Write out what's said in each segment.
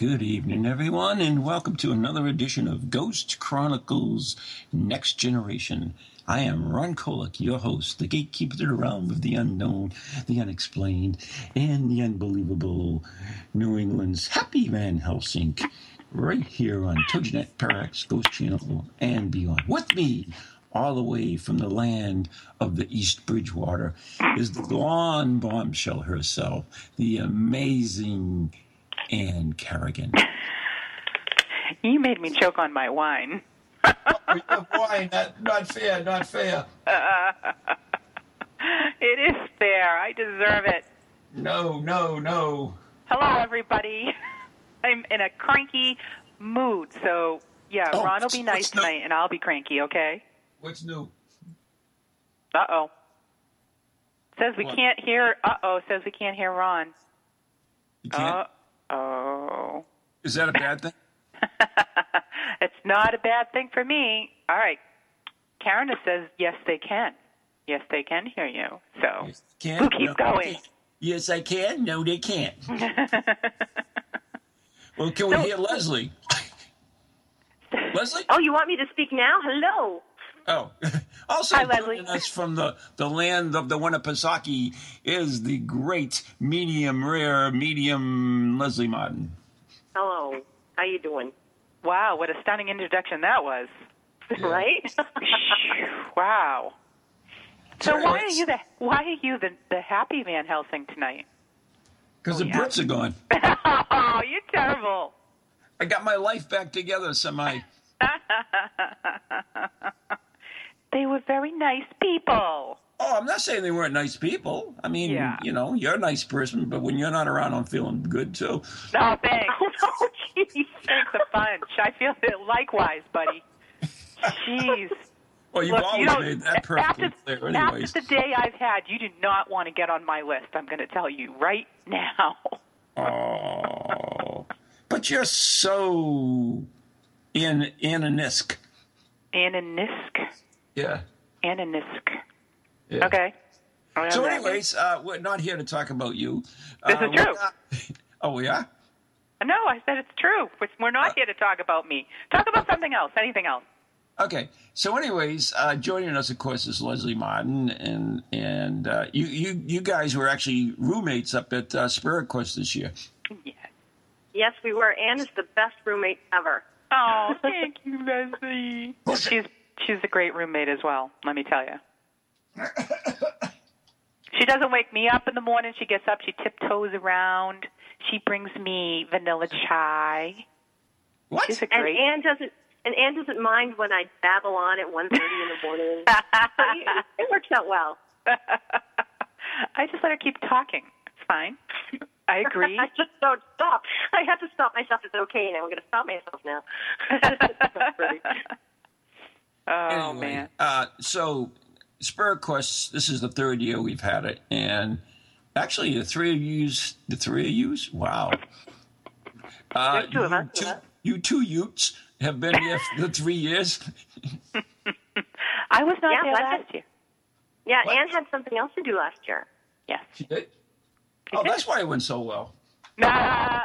Good evening, everyone, and welcome to another edition of Ghost Chronicles Next Generation. I am Ron Kolek, your host, the gatekeeper to the realm of the unknown, the unexplained, and the unbelievable. New England's Happy Van Helsing, right here on TogiNet, Parax, Ghost Channel, and beyond. With me, all the way from the land of the East Bridgewater, is the blonde bombshell herself, the amazing Anne Carrigan. You made me choke on my wine. Why? Not, not fair, not fair. It is fair. I deserve it. No, no, no. Hello, everybody. I'm in a cranky mood, so yeah, Oh, Ron will be nice what's new? tonight, and I'll be cranky. Okay? What's new? Uh oh. Says we What? can't hear. Uh oh. Says we can't hear Ron. You can't? Uh oh. Is that a bad thing? it's not a bad thing for me. All right. Karen says yes, they can. Yes, they can hear you. So Yes, they can. we'll keep No, going. can't. Yes, I can. No, they can't. well, can we So- hear Leslie? Leslie? Oh, you want me to speak now? Hello. Oh, also Hi, joining Leslie. us from the, the land of the Winnipesaukee is the great medium rare medium Leslie Martin. Hello. How you doing? Wow, what a stunning introduction that was. Right? Wow. So Sorry, why are you the why are you the the happy Van Helsing tonight? Because Oh, the yeah. Brits are gone. oh, you're terrible. I got my life back together, semi. They were very nice people. Oh, I'm not saying they weren't nice people. I mean, Yeah. you know, you're a nice person, but when you're not around, I'm feeling good too. No, thanks. oh, jeez. Thanks a bunch. I feel it likewise, buddy. Jeez. Well, you've Look, always you know, made that perfectly after, clear, anyways. After the day I've had, you do not want to get on my list. I'm going to tell you right now. Oh, but you're so in Ananisk. Ananisk. Yeah. Ananisk. yeah. Okay. So, anyways, uh, we're not here to talk about you. This uh, is true. not- oh, yeah. No, I said it's true. We're- We're not here to talk about me. Talk about something else. Anything else? Okay. So, anyways, uh, joining us, of course, is Leslie Martin, and and uh, you you you guys were actually roommates up at uh, Spirit Quest this year. Yeah. Yes, we were. Anne is the best roommate ever. Oh, thank you, Leslie. She's she's a great roommate as well. Let me tell you. She doesn't wake me up in the morning. She gets up. She tiptoes around. She brings me vanilla chai. What? She's a great... And. Anne doesn't. And Anne doesn't mind when I babble on at 1.30 in the morning. It, it works out well. I just let her keep talking. It's fine. I agree. I just don't stop. I have to stop myself. It's okay now. I'm going to stop myself now. Oh Anyway, man. Uh, so, Spirit Quest, this is the third year we've had it, and actually, the three of yous, the three of yous, wow. Uh, There's two of us, you, two, you two Utes have been here for the three years. I was not Yeah, there that's last year. Yeah, What? Anne had something else to do last year. Yes. She did? Oh, that's why it went so well. Nah.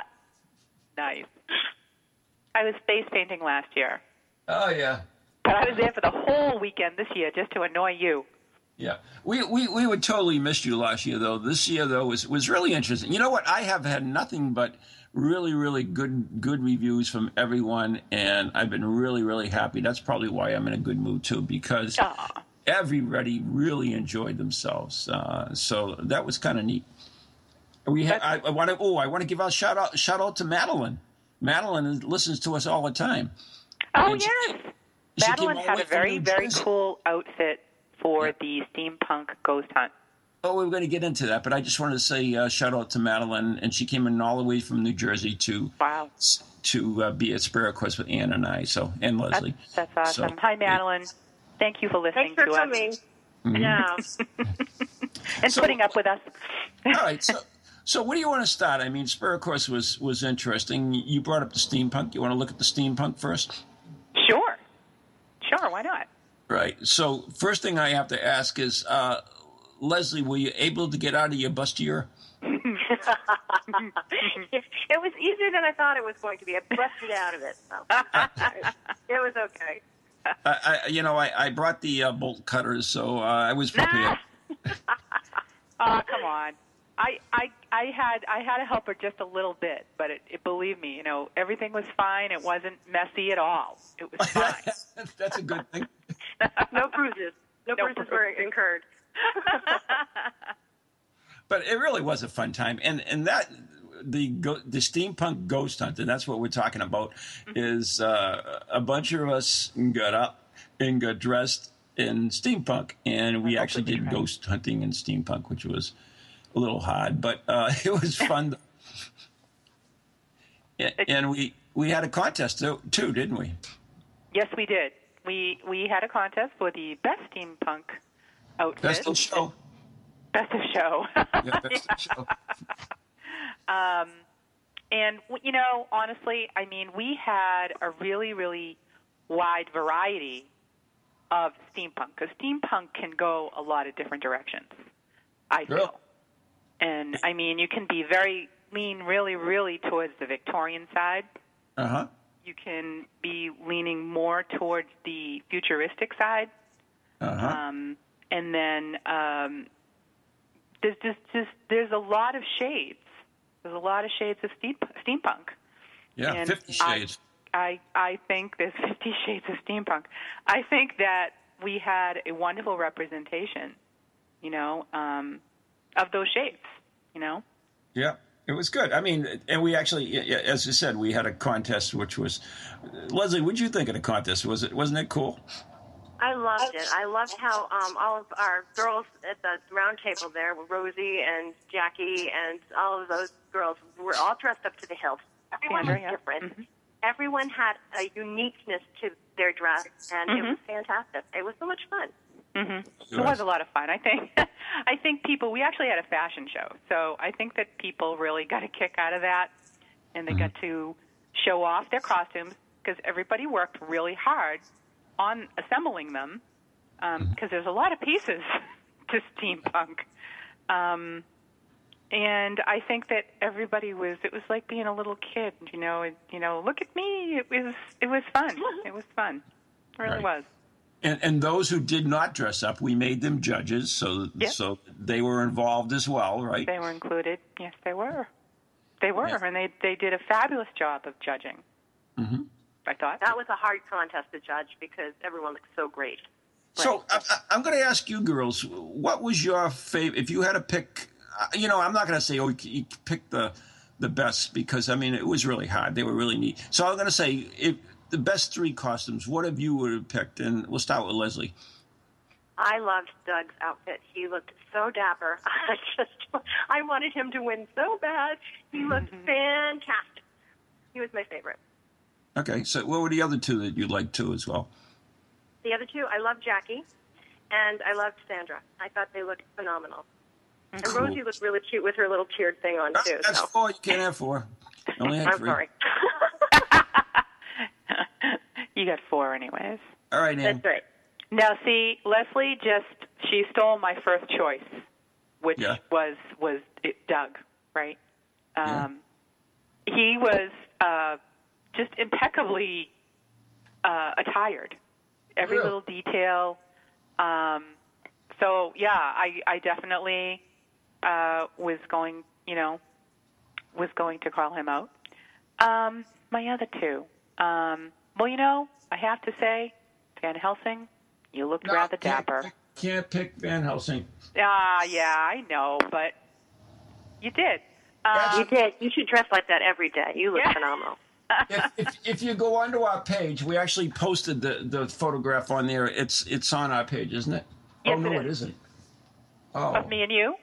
Nice. I was face painting last year, Oh, yeah. But I was there for the whole weekend this year just to annoy you. Yeah, we, we we would totally missed you last year though. This year though was was really interesting. You know what? I have had nothing but really really good good reviews from everyone, and I've been really really happy. That's probably why I'm in a good mood too because Aw. everybody really enjoyed themselves. Uh, so that was kind of neat. We ha- I, I want to oh I want to give out shout out shout out to Madeline. Madeline listens to us all the time. Oh And yes. she Madeline had a very very cool outfit for Yeah. the steampunk ghost hunt. Oh, we are going to get into that, but I just wanted to say uh, shout out to Madeline, and she came in all the way from New Jersey to wow to uh, be at Spirit Quest with Ann and I. So and Leslie. That's, that's awesome. So, Hi, Madeline. Yeah. Thank you for listening Thanks for to coming. us. Mm-hmm. Yeah. and so, putting up with us. all right. So, so where do you want to start? I mean, Spirit Quest was was interesting. You brought up the steampunk. You want to look at the steampunk first? Sure. Why not? Right. So first thing I have to ask is, uh, Leslie, were you able to get out of your bustier? it was easier than I thought it was going to be. I busted out of it. So. it was okay. I, I, you know, I, I brought the uh, bolt cutters, so uh, I was prepared. oh, come on. I, I I had I had to help her just a little bit, but it, it believe me, you know, everything was fine. It wasn't messy at all. It was fine. That's a good thing. no bruises. No, no bruises, bruises were incurred. but it really was a fun time, and and that the the steampunk ghost hunting. That's what we're talking about. Mm-hmm. Is uh, a bunch of us got up and got dressed in steampunk, and we actually did ghost hunting in steampunk, which was a little hard, but uh, it was fun. and we we had a contest too, didn't we? Yes, we did. We we had a contest for the best steampunk outfit. Best of show. Best of show. yeah, best of show. um, and you know, honestly, I mean, we had a really, really wide variety of steampunk because steampunk can go a lot of different directions. I feel. Real? And I mean, you can be very lean really, really towards the Victorian side. Uh huh. You can be leaning more towards the futuristic side. Uh-huh. Um, and then um, there's just, just there's a lot of shades. There's a lot of shades of steam, steampunk. Yeah, and fifty shades. I, I I think there's fifty shades of steampunk. I think that we had a wonderful representation. You know, um, of those shapes, you know? Yeah. It was good. I mean, and we actually, as you said, we had a contest, which was Leslie. What'd you think of the contest? Was it wasn't it cool? I loved it. I loved how um, all of our girls at the round table there, were Rosie and Jackie, and all of those girls were all dressed up to the hilt. Everyone was different. Mm-hmm. Everyone had a uniqueness to their dress, and mm-hmm. it was fantastic. It was so much fun. Mm-hmm. It was a lot of fun. I think. I think people. We actually had a fashion show, so I think that people really got a kick out of that, and they mm-hmm. got to show off their costumes because everybody worked really hard on assembling them because um, mm-hmm. there's a lot of pieces to steampunk. Um, and I think that everybody was. It was like being a little kid, you know. And, you know, look at me. It was. It was fun. it was fun. It really right. was. And, and those who did not dress up, we made them judges, so yep. so they were involved as well, right? They were included. Yes, they were. They were, yeah. and they they did a fabulous job of judging. Mm-hmm. I thought that was a hard contest to judge because everyone looked so great. So right. I, am going to ask you girls, what was your favorite? If you had to pick, uh, you know, I'm not going to say oh you pick the the best because I mean it was really hard. They were really neat. So I'm going to say if the best three costumes. What have you would have picked? And we'll start with Leslie. I loved Doug's outfit. He looked so dapper. I just, I wanted him to win so bad. He looked mm-hmm. fantastic. He was my favorite. Okay, so what were the other two that you liked too as well? The other two, I loved Jackie, and I loved Sandra. I thought they looked phenomenal. And. Rosie looked really cute with her little tiered thing on too. That's so. four. You can't have four. Only have I'm three. sorry. You got four, anyways. All right, Ann. That's right. Now, see, Leslie just she stole my first choice, which yeah. was was Doug, right? Um, yeah. He was uh, just impeccably uh, attired, every little detail. Um, so yeah, I I definitely uh, was going, you know, was going to call him out. Um, my other two. Um, well, you know, I have to say, Van Helsing, you looked no, rather can't, dapper. Can't pick Van Helsing. Ah, uh, yeah, I know, but you did. Um, you did. You should dress like that every day. You look yeah. phenomenal. if, if, if, you go onto our page, we actually posted the, the photograph on there. It's it's on our page, isn't it? Yes, oh no, it, it isn't. Oh. Of me and you?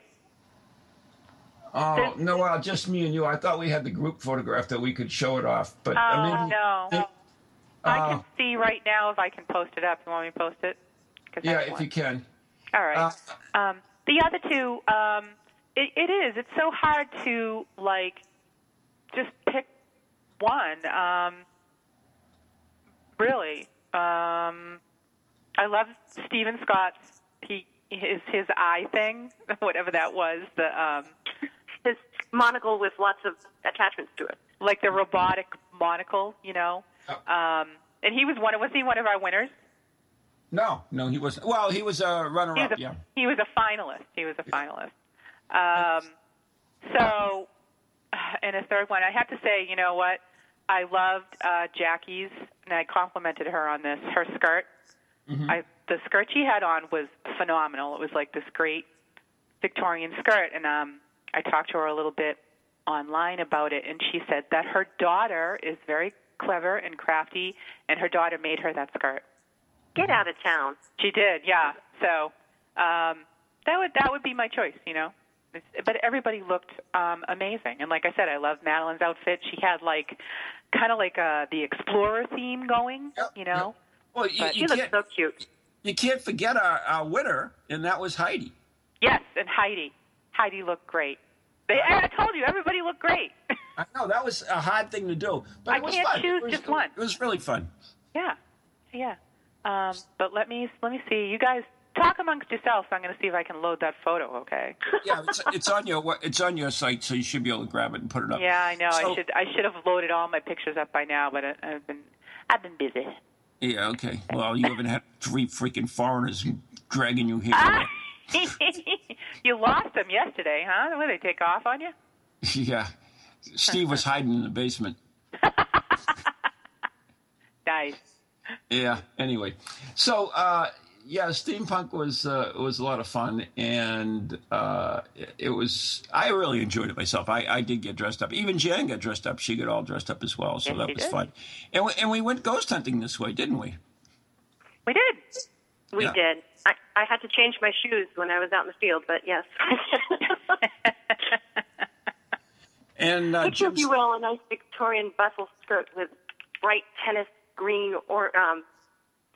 Oh no, well, just me and you. I thought we had the group photograph that we could show it off, but Oh, I mean, no. It- I uh, can see right now if I can post it up. You want me to post it? 'Cause yeah, if one. you can. All right. Uh, um, the other two, um, it, it is. It's so hard to like just pick one. Um, really, um, I love Stephen Scott's. He his his eye thing, whatever that was. The um, His monocle with lots of attachments to it. like the robotic monocle, you know. Oh. Um, and he was one. of Was he one of our winners? No, no, he wasn't. Well, he was a He runner-up. a, Yeah. he was a finalist. He was a finalist. Um, so, and a third one, I have to say, you know what? I loved uh, Jackie's, and I complimented her on this. Her skirt, I, the skirt she had on was phenomenal. It was like this great Victorian skirt, and um, I talked to her a little bit online about it, and she said that her daughter is very clever and crafty, and her daughter made her that skirt. Get out of town. She did, yeah. So um, that would that would be my choice, you know. It's- But everybody looked um, amazing, and like I said, I love Madeline's outfit. She had like kind of like uh, the explorer theme going, Yep, you know. Well, you, But you She looks can't, so cute. you can't forget our, our winner, and that was Heidi. Yes, and Heidi. Heidi looked great. They, I told you, everybody looked great. I know that was a hard thing to do, but I it was can't fun. choose it was, just one. It was really fun. yeah, yeah. Um, but let me let me see. You guys talk amongst yourselves. I'm going to see if I can load that photo. Okay. Yeah, it's, it's on your it's on your site, so you should be able to grab it and put it up. Yeah, I know. So- I should I should have loaded all my pictures up by now, but I, I've been I've been busy. Yeah, okay. Well, you haven't had three freaking foreigners dragging you here. Ah! you lost them yesterday, huh? Where they take off on you? yeah. Steve was hiding in the basement. Nice. Yeah. Anyway, so uh, yeah, steampunk was uh, was a lot of fun, and uh, it was. I really enjoyed it myself. I, I did get dressed up. Even Jan got dressed up. She got all dressed up as well, so Yes, that was did. fun. And we, and we went ghost hunting this way, didn't we? We did. We Yeah. did. I, I had to change my shoes when I was out in the field, but yes. And uh, Picture, if you will, a nice Victorian bustle skirt with bright tennis green or um,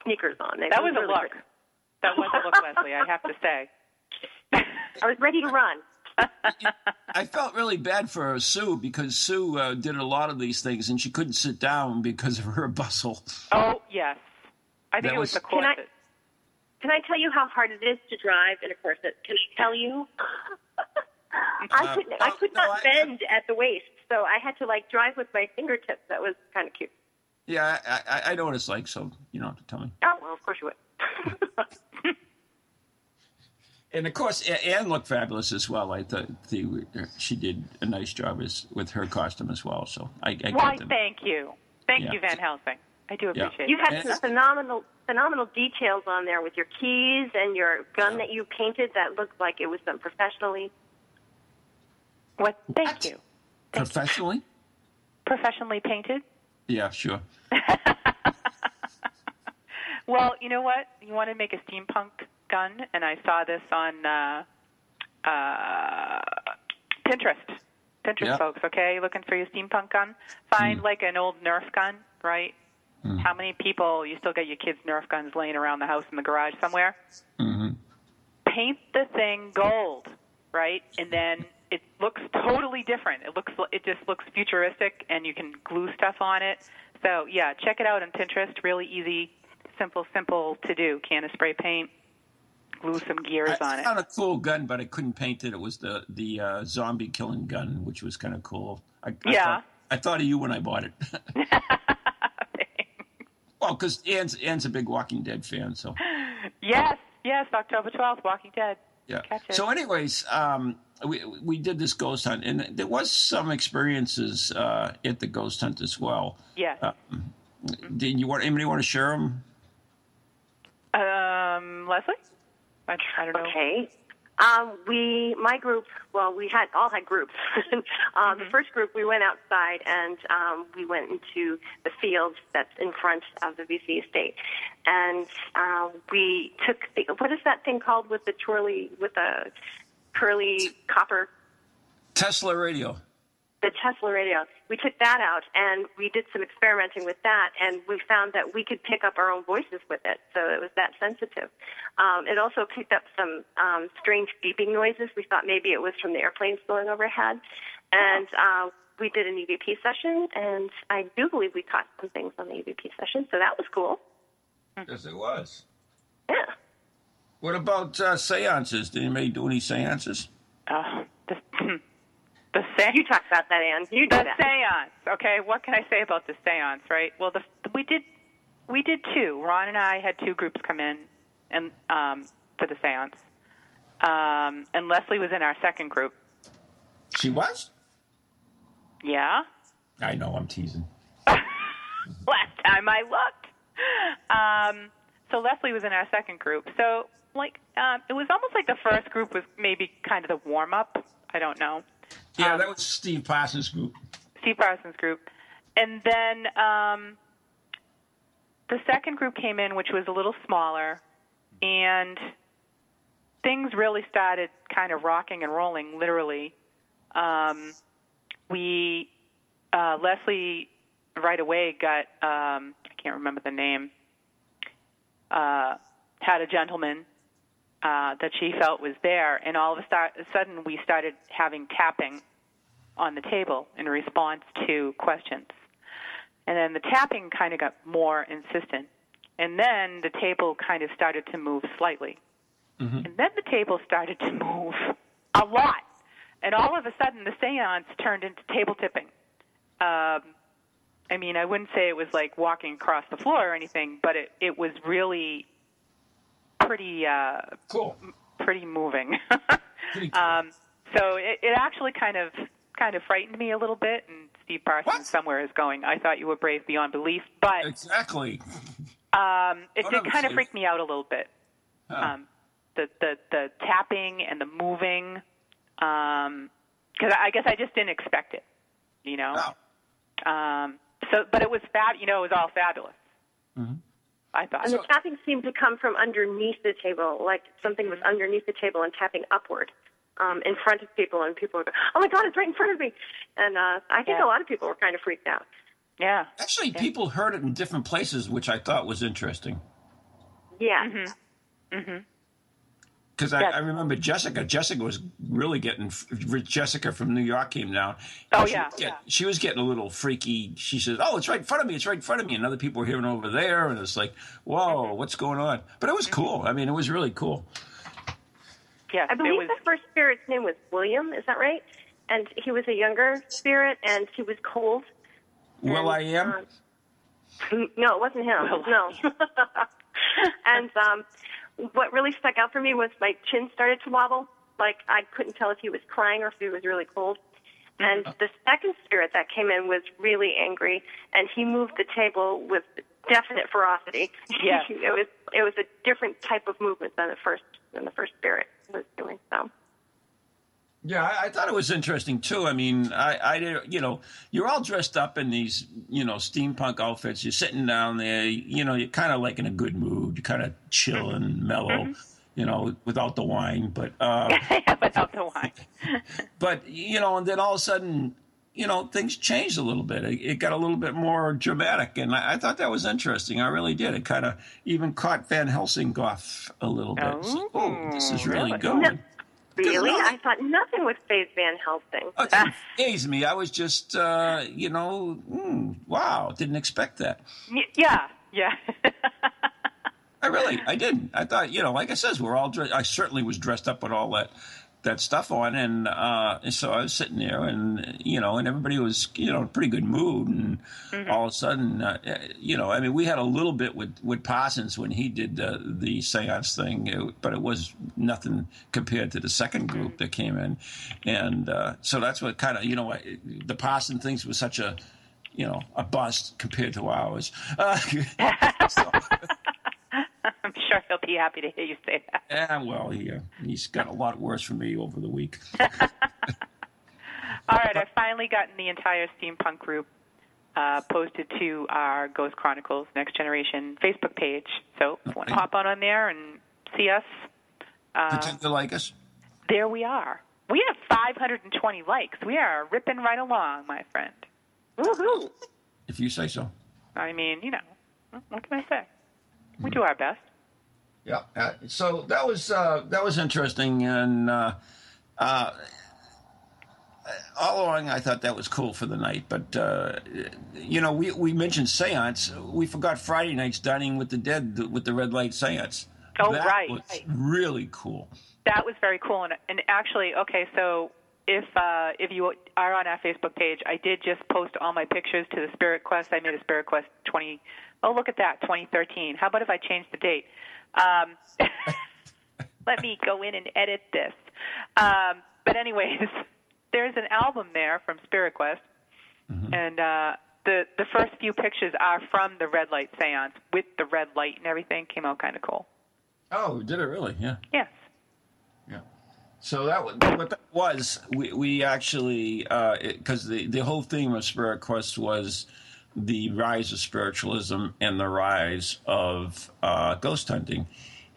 sneakers on. They That were was a look. pretty. That was a look, Leslie. I have to say. I was ready to run. I felt really bad for Sue because Sue uh, did a lot of these things and she couldn't sit down because of her bustle. Oh yes, I think That it was, was- the Can I- corset. Can I tell you how hard it is to drive in a corset? Can I tell you? I Uh, could I no, could no, not I- bend at the waist, so I had to like drive with my fingertips. That was kind of cute. Yeah, I, I, I know what it's like, so you don't have to tell me. Oh well, of course you would. And of course, Anne looked fabulous as well. I thought the, she did a nice job as, with her costume as well. So I, I Why? them. Thank you, thank Yeah. you, Van Helsing. I do Yeah. appreciate You had some phenomenal phenomenal details on there with your keys and your gun that you painted. That looked like it was done professionally. What? Thank you. Professionally? Professionally painted. Yeah, sure. Well, you know what? You want to make a steampunk gun, and I saw this on uh, uh, Pinterest. Pinterest, Yeah. folks. Okay, looking for your steampunk gun? Find like an old Nerf gun, right? How many people you still got your kids' Nerf guns laying around the house in the garage somewhere? Mm-hmm. Paint the thing gold, right? And then it looks totally different. It looks it just looks futuristic, and you can glue stuff on it. So yeah, check it out on Pinterest. Really easy, simple, simple to do. Can of spray paint, glue some gears I on it. I found a cool gun, but I couldn't paint it. It was the the uh, zombie killing gun, which was kind of cool. I, I Yeah. Thought, I thought of you when I bought it. well, because Anne's Anne's a big Walking Dead fan, so yes, yes, October twelfth, Walking Dead. yeah. Catch it. So, anyways, um, we we did this ghost hunt, and there was some experiences uh, at the ghost hunt as well. Yes. Uh, Did you want anybody want to share them? um, Leslie, I, I don't know. Okay. Um, we, my group, well, we had all had groups. um, mm-hmm. The first group, we went outside and um, we went into the fields that's in front of the VC estate, and uh, we took the what is that thing called with the twirly with the curly copper Tesla radio the Tesla radio. We took that out and we did some experimenting with that, and we found that we could pick up our own voices with it. So it was that sensitive. Um, it also picked up some um, strange beeping noises. We thought maybe it was from the airplanes going overhead, and uh, we did an EVP session, and I do believe we caught some things on the EVP session. So that was cool. Yes, it was. Yeah. What about uh, seances? Did anybody do any seances? Uh, the seance. You talk about that, Anne. You do the that. seance. Okay, what can I say about the seance? Right. Well, the, we did we did two. Ron and I had two groups come in and um, for the seance, um, and Leslie was in our second group. She was. Yeah. I know. I'm teasing. Last time I looked. Um, so Leslie was in our second group. So like um, it was almost like the first group was maybe kind of the warm up. I don't know. Yeah, um, that was Steve Parsons' group. Steve Parsons' group. And then um, the second group came in, which was a little smaller, and things really started kind of rocking and rolling, literally. Um, we, uh, Leslie, right away got, um, I can't remember the name, uh, had a gentleman uh, that she felt was there, and all of a, start, sudden we started having tapping on the table in response to questions. And then the tapping kind of got more insistent. And then the table kind of started to move slightly. Mm-hmm. And then the table started to move a lot. And all of a sudden, the seance turned into table tipping. Um, I mean, I wouldn't say it was like walking across the floor or anything, but it, it was really pretty uh, cool, pretty moving. pretty cool. um, so it, it actually kind of kind of frightened me a little bit. And Steve Parsons what? somewhere is going. I thought you were brave beyond belief, but exactly. Um, it did kind of freak me out a little bit. Huh. Um, the the the tapping and the moving, because um, I guess I just didn't expect it. You know. No. Um, so, but it was fab. You know, it was all fabulous. Mm-hmm. I thought. And the tapping seemed to come from underneath the table, like something was underneath the table and tapping upward um, in front of people, and people would go, "Oh my God, it's right in front of me!" And uh, I think yeah. a lot of people were kind of freaked out. Yeah. Actually, yeah. people heard it in different places, which I thought was interesting. Yeah. Mm-hmm. Mm-hmm because I, I, remember Jessica. Jessica was really getting. Jessica from New York came down. Oh she yeah, get, yeah. She was getting a little freaky. She says, "Oh, it's right in front of me. It's right in front of me." And other people were hearing over there, and it's like, "Whoa, mm-hmm. what's going on?" But it was cool. I mean, it was really cool. Yeah, I believe was... the first spirit's name was William. Is that right? And he was a younger spirit, and he was cold. Will I am? Um, no, it wasn't him. Will no. and um, what really stuck out for me was my chin started to wobble. Like I couldn't tell if he was crying or if he was really cold. And mm-hmm. the second spirit that came in was really angry, and he moved the table with definite ferocity. Yeah, it was it was a different type of movement than the first than the first spirit was doing. So. Yeah, I, I, thought it was interesting too. I mean, I, I did, you know, you're all dressed up in these, you know, steampunk outfits. You're sitting down there, you know, you're kind of like in a good mood. You're kind of chill and mellow, mm-hmm. you know, without the wine, but uh, without the wine. but you know, and then all of a sudden, you know, things changed a little bit. It, it got a little bit more dramatic, and I, I, thought that was interesting. I really did. It kind of even caught Van Helsing off a little bit. Oh, so, oh this is really, really? good. Really? I thought nothing would phase Van Helsing. Oh, didn't phase me. I was just, uh, you know, mm, wow, didn't expect that. Y- yeah, yeah. I really, I didn't. I thought, you know, like I says, we're all. Dressed, I certainly was dressed up with all that that stuff on, and, uh, so I was sitting there, and you know, and everybody was you know in a pretty good mood, and mm-hmm. all of a sudden, uh, you know, I mean, we had a little bit with with Parsons when he did the the seance thing, it, but it was nothing compared to the second group mm-hmm. that came in, and uh, so that's what kind of you know the Parsons things was such a you know a bust compared to ours. Uh, sure he'll be happy to hear you say that. Yeah, well, he, uh, he's got a lot worse for me over the week. All right, I've finally gotten the entire steampunk group uh, posted to our Ghost Chronicles Next Generation Facebook page. So if you want to hop on on there and see us, uh, Pretend to like us. there we are. We have 520 likes. We are ripping right along, my friend. Woohoo! If you say so. I mean, you know, what can I say? We do our best. Yeah. Uh, so that was uh, that was interesting, and uh, uh, all along I thought that was cool for the night. But uh, you know, we we mentioned seance. We forgot Friday night's dining with the dead with the red light seance. Oh, that right. was really cool. That was very cool. And, and actually, okay, so if uh, if you are on our Facebook page, I did just post all my pictures to the Spirit Quest. I made a Spirit Quest 20. Oh, look at that, 2013. How about if I change the date? Um, let me go in and edit this. Um, but anyways, there's an album there from Spirit Quest, and uh, the the first few pictures are from the red light seance with the red light and everything. Came out kind of cool. Oh, did it really? Yeah. Yes. Yeah. So that was what that was. We we actually because the the whole theme of Spirit Quest was the rise of spiritualism and the rise of uh, ghost hunting,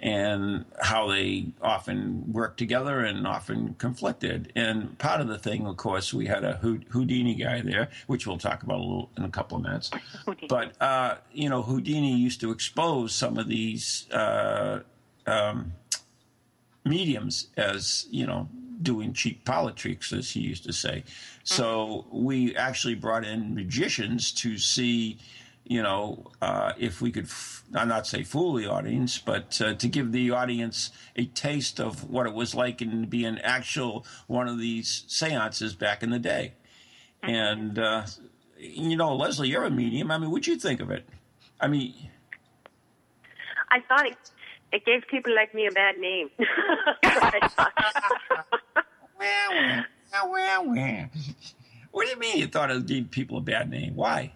and how they often work together and often conflicted. And part of the thing, of course, we had a Houdini guy there, which we'll talk about a little in a couple of minutes. Houdini. But uh, you know, Houdini used to expose some of these. Uh, um, mediums as you know doing cheap politics as he used to say. So we actually brought in magicians to see you know uh, if we could f- I'll not say fool the audience but uh, to give the audience a taste of what it was like and be an actual one of these seances back in the day. And uh, you know leslie you're a medium. I mean what'd you think of it? I mean I thought it, it gave people like me a bad name. Well, well, well. What do you mean you thought it gave people a bad name? Why?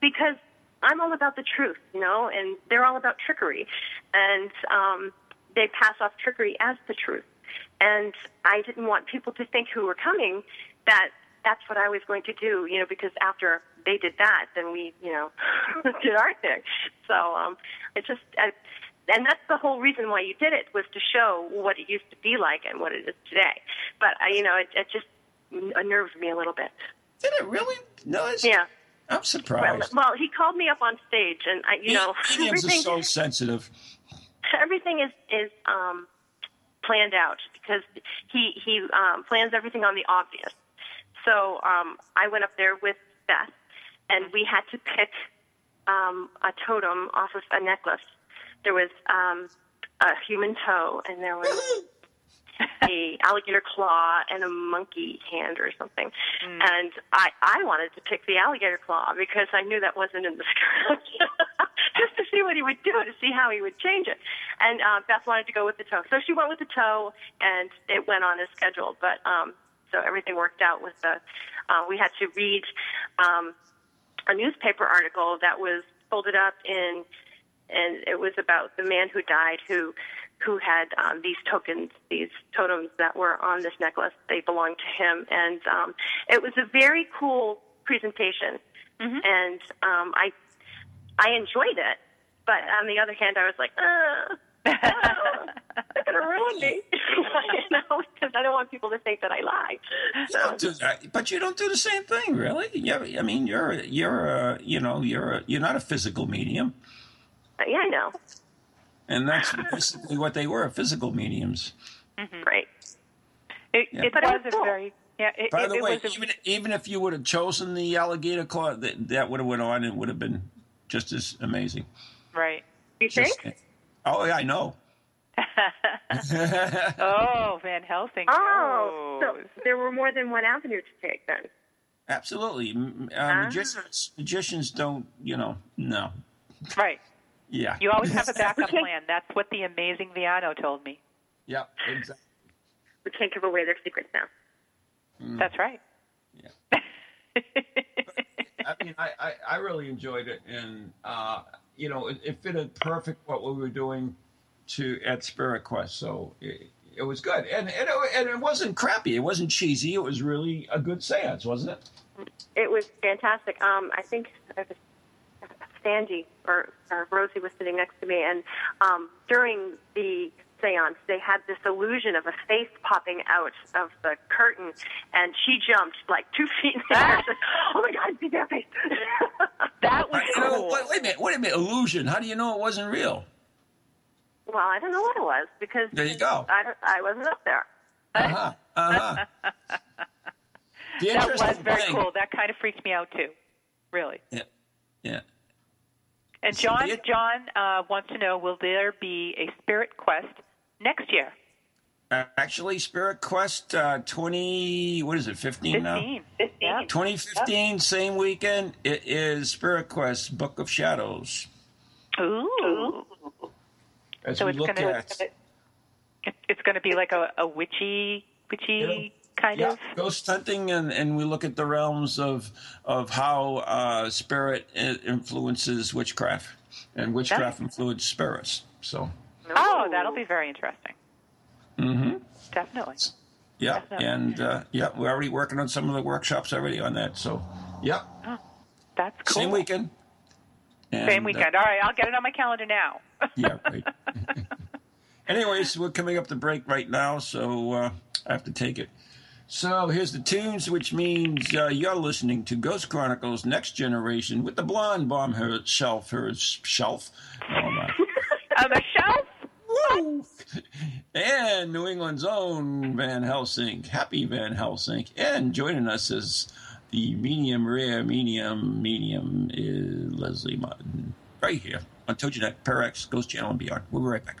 because I'm all about the truth, you know, and they're all about trickery, and um, they pass off trickery as the truth. And I didn't want people to think who were coming that that's what I was going to do, you know, because after they did that, then we, you know, did our thing. So um, it just, I, and that's the whole reason why you did it was to show what it used to be like and what it is today. But uh, you know, it, it just unnerved me a little bit. Did it really? No, it's, Yeah. I'm surprised. well, he called me up on stage, and I, you know, are everything so sensitive. everything is is um, planned out because he he um, plans everything on the obvious. So um, I went up there with Beth, and we had to pick um, a totem off of a necklace. There was um, a human toe, and there was a alligator claw and a monkey hand or something. And I I wanted to pick the alligator claw because I knew that wasn't in the script. Just to see what he would do, to see how he would change it. And uh, Beth wanted to go with the toe, so she went with the toe, and it went on as scheduled. But um, so everything worked out with the. Uh, we had to read um, a newspaper article that was folded up in, and it was about the man who died who who had um, these tokens, these totems that were on this necklace. They belonged to him, and um, it was a very cool presentation. And um, I I enjoyed it, but on the other hand, I was like, uh, oh, they're gonna ruin me, you know, because I don't want people to think that I lie. You So that, but you don't do the same thing, really. Yeah, I mean, you're you're you know you're a, you're not a physical medium, yeah, I know, and that's basically what they were, physical mediums. right? It, Yeah. it But it was was a cool. very yeah. It, By it, the it way, was a, even even if you would have chosen the alligator claw, that that would have went on. It would have been just as amazing. right. You Just- think? oh yeah, I know. Oh, Van Helsing. Oh, knows. so there were more than one avenue to take then. Absolutely. M- Uh, Ah. magicians, magicians don't, you know, no. right. Yeah. You always have a backup plan. That's what the amazing Viano told me. yeah, exactly. We can't give away their secrets now. That's right. Yeah. I mean, I, I, I really enjoyed it, and uh, you know, it, it fitted perfect what we were doing to at Spirit Quest. So it, it was good, and and it, and it wasn't crappy. It wasn't cheesy. It was really a good seance, wasn't it? It was fantastic. Um, I think uh, Sandy or, or Rosie was sitting next to me, and um, during the seance, they had this illusion of a face popping out of the curtain, and she jumped like two feet in the air. oh my God, see that face! that was You know, cool. wait, wait a minute. Wait a minute. Illusion. How do you know it wasn't real? well, I don't know what it was because There you go. I, I wasn't up there. Uh huh. Uh huh. That was very thing- cool. That kind of freaked me out too. Really. Yeah. Yeah. And John, the- John uh, wants to know: Will there be a Spirit Quest next year? Uh, actually, Spirit Quest uh, 20, what is it, 15 now? Fifteen. Yeah. 2015, same weekend. It is Spirit Quest Book of Shadows. Ooh. As So we it's look gonna- at It's going to be like a, a witchy, witchy kind yeah, of. ghost hunting, and, and we look at the realms of of how uh, spirit influences witchcraft, and witchcraft influences spirits. So, Oh, that'll be very interesting. mm-hmm. Definitely. yeah, Definitely. and uh, yeah, we're already working on some of the workshops already on that. So, yeah, That's cool. same weekend. And, Same uh, weekend. All right, I'll get it on my calendar now. yeah, right. Anyways, we're coming up the break right now, so uh, I have to take it. So here's the tunes, which means uh, you're listening to Ghost Chronicles Next Generation with the blonde bomb her shelf, her shelf. Oh my. on the shelf? Woo! And New England's own Van Helsing, Happy Van Helsing, and joining us is the medium rare medium medium is Leslie Martin right here on TogiNet, Parax, Ghost Channel, and beyond. We'll be right back.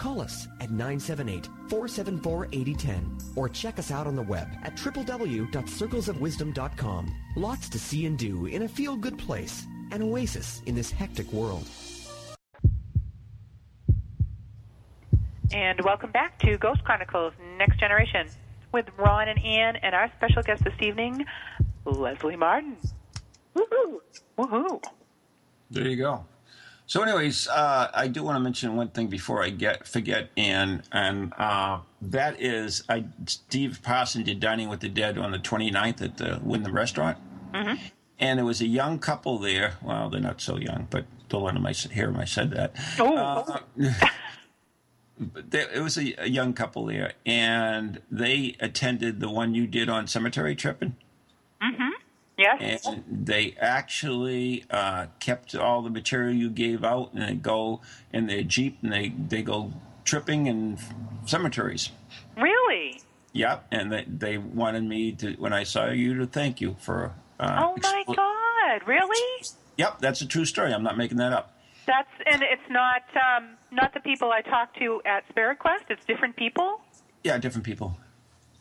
Call us at 978-474-8010 or check us out on the web at www.circlesofwisdom.com. Lots to see and do in a feel-good place, an oasis in this hectic world. And welcome back to Ghost Chronicles Next Generation with Ron and Ann and our special guest this evening, Leslie Martin. Woohoo! Woohoo! There you go. So, anyways, uh, I do want to mention one thing before I get forget, and and uh, that is, I Steve Parson did Dining with the Dead on the 29th at the Wyndham Restaurant, Mm-hmm. and there was a young couple there. Well, they're not so young, but don't let them hear them. I said that. Oh, Uh, but there, it was a, a young couple there, and they attended the one you did on Cemetery Tripping yes. and they actually uh, kept all the material you gave out, and they go in their jeep and they they go tripping in cemeteries. Really? Yep, and they they wanted me to when I saw you to thank you for. Uh, oh my expl- God! Really? Yep, that's a true story. I'm not making that up. That's and it's not um, not the people I talked to at Spirit Quest. It's different people. Yeah, different people.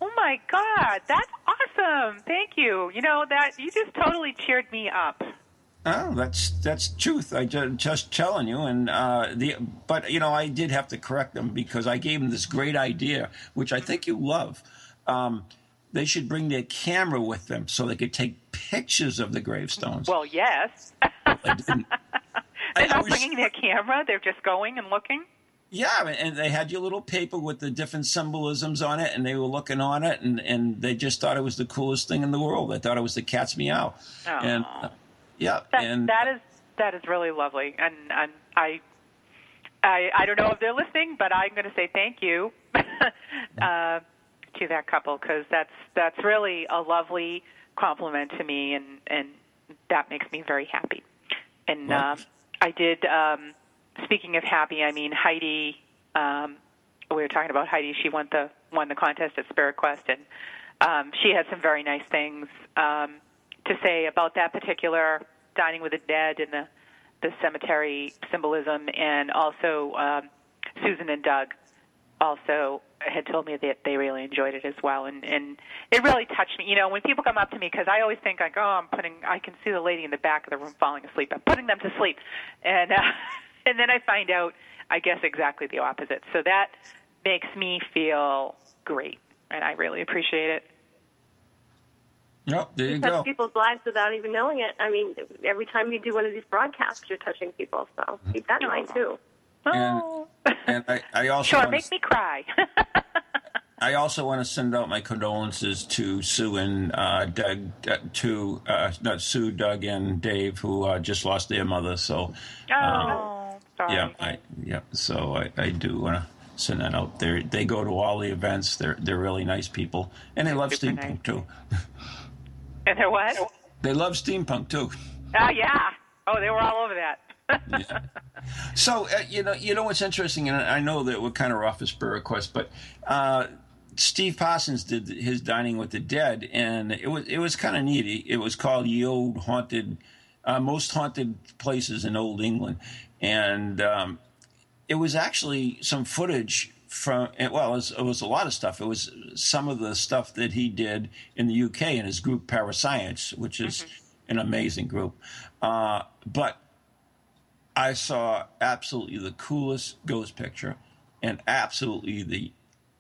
Oh my God, that's awesome! Thank you. You know that you just totally cheered me up. Oh, that's that's truth. I just, just telling you, and uh, the but you know I did have to correct them because I gave them this great idea, which I think you love. Um, they should bring their camera with them so they could take pictures of the gravestones. Well, yes. I didn't. They're not bringing their camera; they're just going and looking. Yeah, and they had your little paper with the different symbolisms on it, and they were looking on it, and, and they just thought it was the coolest thing in the world. They thought it was the cat's meow. Aww. And uh, yeah, that, and that is that is really lovely, and and I. I, I don't know if they're listening, but I'm going to say thank you uh, to that couple because that's that's really a lovely compliment to me, and and that makes me very happy. And well, uh, I did. Um, speaking of happy, I mean Heidi. Um, we were talking about Heidi. She won the won the contest at Spirit Quest, and um, she had some very nice things um, to say about that particular dining with the dead and the the cemetery symbolism, and also um, Susan and Doug also had told me that they really enjoyed it as well, and and it really touched me. You know, when people come up to me, because I always think like, oh, I'm putting, I can see the lady in the back of the room falling asleep. I'm putting them to sleep, and uh, and then I find out, I guess exactly the opposite. So that makes me feel great, and I really appreciate it. Yep, there you, you go. touch people's lives without even knowing it. I mean, every time you do one of these broadcasts, you're touching people. So keep that in mind too. Oh. And, and I, I also sure want make to, me cry. I also want to send out my condolences to Sue and uh, Doug, uh, to uh, not Sue, Doug, and Dave, who uh, just lost their mother. So, oh, um, sorry. yeah, I, yeah. So I, I do want to send that out. They they go to all the events. They're they're really nice people, and they love Super steampunk nice. too. and they're what? They love steampunk too. Oh yeah. Oh, they were all over that. yeah. So uh, you know, you know what's interesting, and I know that we're kind of off a Spirit Quest, but uh, Steve Parsons did his Dining with the Dead, and it was it was kind of neat. It was called "The Old Haunted, uh, Most Haunted Places in Old England," and um, it was actually some footage from well, it was, it was, a lot of stuff. It was some of the stuff that he did in the UK in his group Parascience, which is mm-hmm. an amazing group. Uh, but I saw absolutely the coolest ghost picture and absolutely the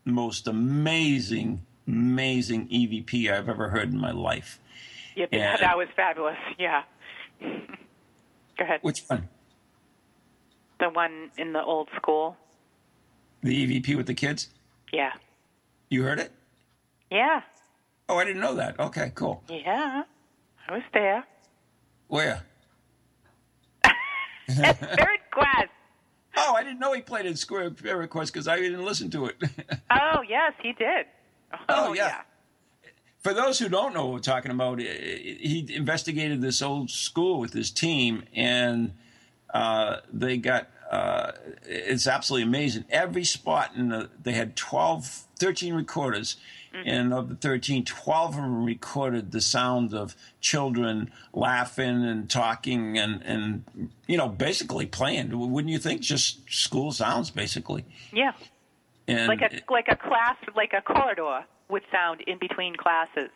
most amazing, amazing EVP I've ever heard in my life. Yep, and, that was fabulous. Yeah. Go ahead. Which one? The one in the old school. The EVP with the kids? Yeah. You heard it? Yeah. Oh, I didn't know that. Okay, cool. Yeah. I was there. Where? At Spirit Quest. Oh, I didn't know he played in Square Spirit Quest because I didn't listen to it. oh, yes, he did. Oh, oh yeah. yeah. For those who don't know what we're talking about, he investigated this old school with his team, and uh, they got uh, it's absolutely amazing. Every spot in the, they had 12, 13 recorders, mm-hmm. and of the 13, 12 of them recorded the sound of children laughing and talking and, and you know, basically playing. Wouldn't you think? Just school sounds, basically. Yeah. And like a like a class, like a corridor with sound in between classes.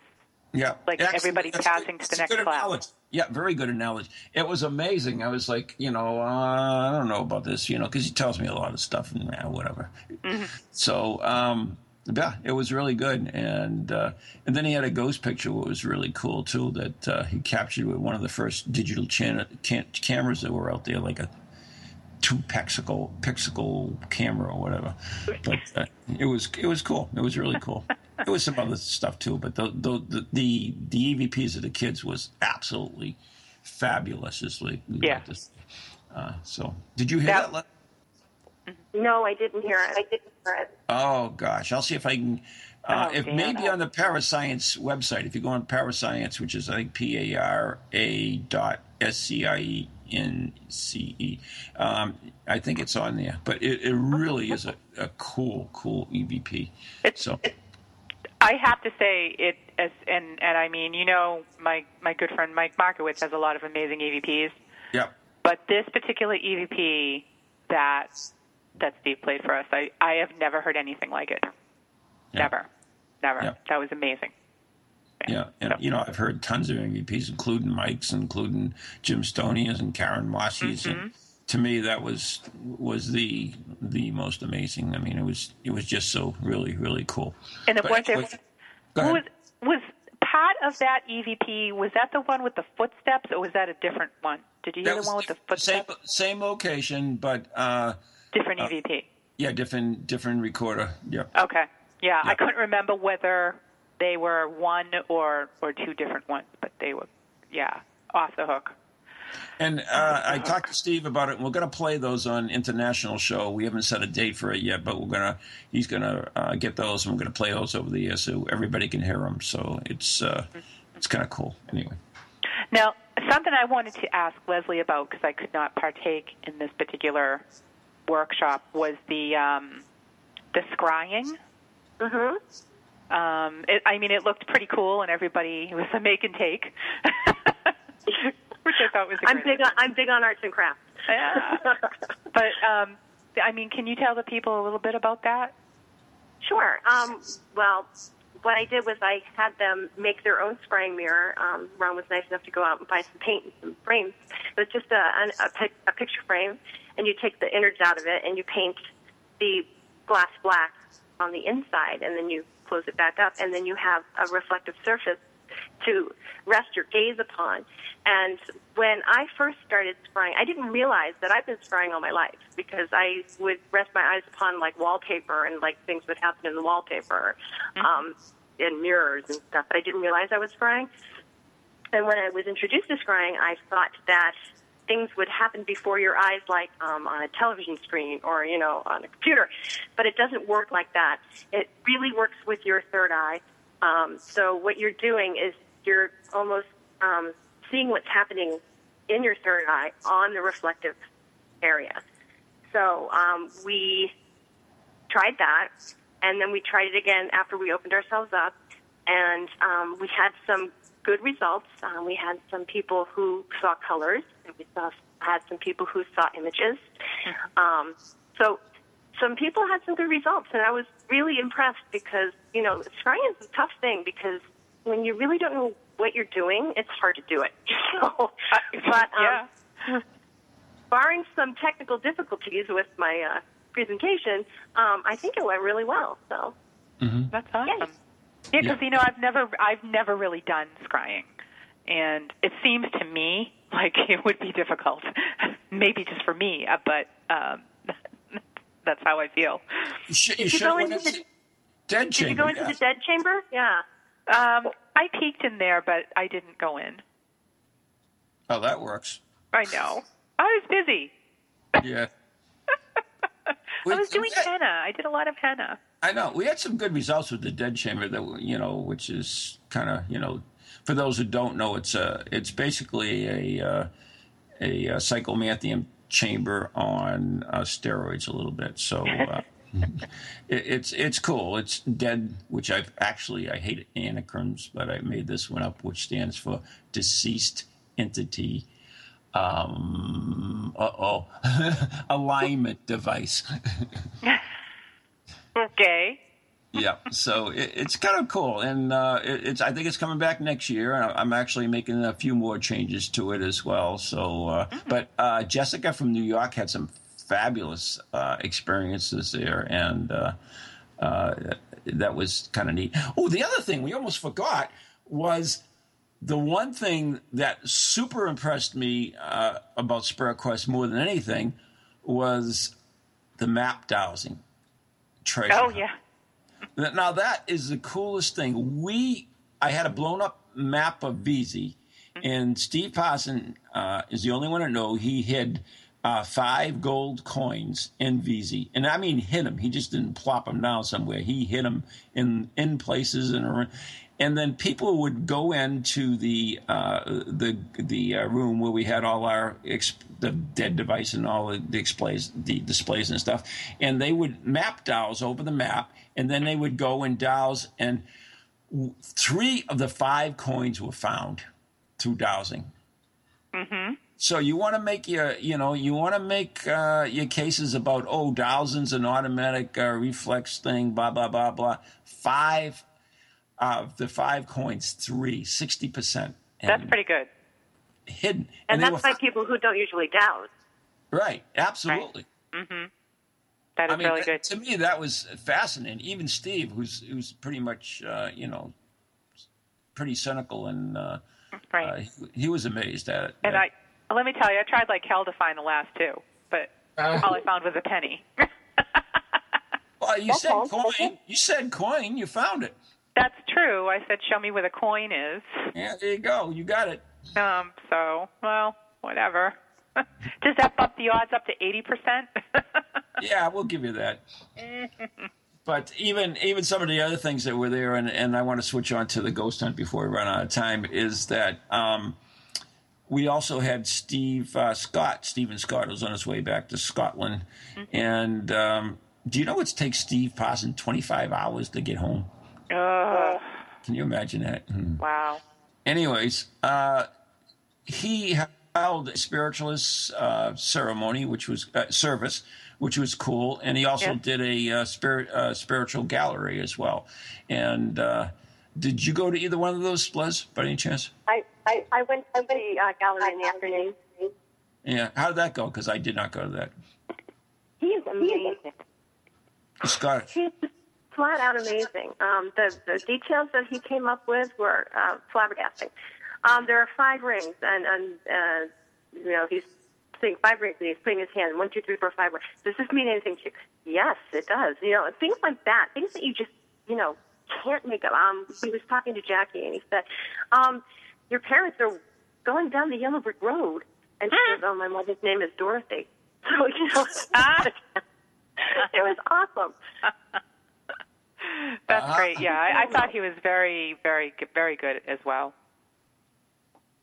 Yeah, like Excellent. everybody That's passing good. to the That's next class. Yeah, very good analogy. It was amazing. I was like, you know, uh, I don't know about this, you know, because he tells me a lot of stuff and yeah, whatever. Mm-hmm. So, um, yeah, it was really good, and uh, and then he had a ghost picture, which was really cool too. That uh, he captured with one of the first digital chan- cam- cameras that were out there, like a two pixel pixel camera or whatever. But uh, it was it was cool. It was really cool. it was some other stuff too, but the the the, the EVPs of the kids was absolutely fabulous. Is like yeah. Uh, so, did you hear That- that? No, I didn't hear it. I didn't hear it. Oh gosh, I'll see if I can. Uh, Oh, if damn. maybe on the Parascience website, if you go on Parascience, which is I think P A R A dot S C I E N C E, um, I think it's on there. But it, it really is a, a cool, cool EVP. It's- so I have to say it as and and I mean you know my my good friend Mike Markowitz has a lot of amazing EVPs. Yep. But this particular EVP that that Steve played for us, I I have never heard anything like it. Yeah. Never, never. Yeah. That was amazing. Yeah, and So- you know I've heard tons of EVPs, including Mike's, including Jim Stonia's and Karen Mossie's. Mm-hmm. And to me, that was was the the most amazing. I mean, it was it was just so really really cool. And it But was there. Was was part of that EVP? Was that the one with the footsteps, or was that a different one? Did you hear the one with the diff- same footsteps? same location, but uh, Different EVP. yeah, different different recorder. Yep. Okay. Yeah, I couldn't remember whether they were one or or two different ones, but they were yeah off the hook. And uh, I talked to Steve about it, and we're going to play those on international show. We haven't set a date for it yet, but we're gonna he's going to uh, get those, and we're going to play those over the air so everybody can hear them. So it's uh, it's kind of cool. Anyway, Now, something I wanted to ask Leslie about because I could not partake in this particular workshop was the um, the scrying. Mhm. Um, it, I mean, it looked pretty cool, and everybody it was a make and take, which I thought was. A I'm big on I'm big on arts and crafts. Yeah. But um, I mean, can you tell the people a little bit about that? Sure. Um, well, what I did was I had them make their own scrying mirror. Um, Ron was nice enough to go out and buy some paint and some frames. It was just a, a, pic, a picture frame, and you take the innards out of it and you paint the glass black on the inside, and then you close it back up, and then you have a reflective surface to rest your gaze upon. And when I first started scrying, I didn't realize that I've been scrying all my life because I would rest my eyes upon like wallpaper and like things would happen in the wallpaper, um, in mirrors and stuff. But I didn't realize I was scrying. And when I was introduced to scrying, I thought that things would happen before your eyes, like um, on a television screen or you know on a computer. But it doesn't work like that. It really works with your third eye. Um, so what you're doing is you're almost um, seeing what's happening in your third eye on the reflective area. So um, we tried that, and then we tried it again after we opened ourselves up, and um, we had some good results. Um, we had some people who saw colors, and we saw had some people who saw images. Um, so some people had some good results, and I was really impressed because you know scrying is a tough thing because when you really don't know what you're doing, it's hard to do it. So, but um, yeah. barring some technical difficulties with my uh, presentation, um, I think it went really well. So That's awesome. Yeah, because you know I've never I've never really done scrying, and it seems to me like it would be difficult. Maybe just for me, uh, but um, that's how I feel. you should, you you should go into into the- Dead did you Chamber. go into yeah. the dead chamber? Yeah. Um, I peeked in there, but I didn't go in. Oh, that works. I know. I was busy. Yeah. I was doing we- henna. I did a lot of henna. I know we had some good results with the Dead Chamber that you know, which is kind of you know, for those who don't know, it's a it's basically a uh, a, uh psychomanteum chamber on uh, steroids a little bit. So uh, it, it's it's cool. It's dead, which I've actually I hate anagrams, but I made this one up, which stands for deceased entity. Um, uh oh, alignment device. Okay. yeah so it, it's kind of cool and uh, it, it's i think it's coming back next year I- i'm actually making a few more changes to it as well so uh, but uh, jessica from new york had some fabulous uh, experiences there and uh, uh, that was kind of neat. Oh the other thing we almost forgot was the one thing that super impressed me uh, about Spirit Quest more than anything was the map dowsing treasure Oh hunt. yeah. Now that is the coolest thing. We I had a blown up map of VZ, and Steve Parson uh, is the only one I know. He hid uh, five gold coins in VZ, and I mean hit them. He just didn't plop them down somewhere. He hid them in in places and around. And then people would go into the uh, the the uh, room where we had all our exp- the dead device and all the displays the displays and stuff, and they would map dowse over the map, and then they would go and dowse and three of the five coins were found through dowsing. Mm-hmm. So you want to make your, you know, you want to make uh, your cases about oh, dowsing's an automatic uh, reflex thing, blah blah blah blah. Five of the five coins, three, 60 percent. That's pretty good. Hidden, and, and that's by people who don't usually dowse. Right, absolutely. Right. Mm-hmm. That is I mean, really that, good. To me, that was fascinating. Even Steve, who's who's pretty much, uh, you know, pretty cynical, and uh, right. uh, he, he, was amazed at it. And I, let me tell you, I tried like hell to find the last two, but Uh. all I found was a penny. well, you said coin. You said coin. You found it. That's true. I said, "Show me where the coin is." Yeah, there you go. You got it. Um. So, well, whatever. Does that bump the odds up to eighty percent? yeah, we'll give you that. but even even some of the other things that were there, and, and I want to switch on to the ghost hunt before we run out of time, is that um, we also had Steve uh, Scott, Stephen Scott, was on his way back to Scotland, mm-hmm. and um, do you know it takes Steve Parson twenty five hours to get home? Uh, Can you imagine that? Mm. Wow. Anyways, uh, he held a spiritualist uh, ceremony, which was uh, service, which was cool, and he also Yeah. did a uh, spirit uh, spiritual gallery as well. And uh, did you go to either one of those, Les, by any chance? I, I, I went to the uh, gallery in the afternoon. Yeah. How did that go? Because I did not go to that. He is amazing. Scott. Flat out amazing. Um, the, the details that he came up with were uh, flabbergasting. Um, there are five rings, and, and uh, you know, he's saying five rings, and he's putting his hand, one, two, three, four, five. Does this mean anything to you? Yes, it does. You know, things like that, things that you just, you know, can't make up. Um, he was talking to Jackie, and he said, um, your parents are going down the yellow brick road. And she says, oh, my mother's name is Dorothy. So, you know, it was awesome. That's Uh-huh. great. Yeah, I, I thought he was very, very, g- very good as well.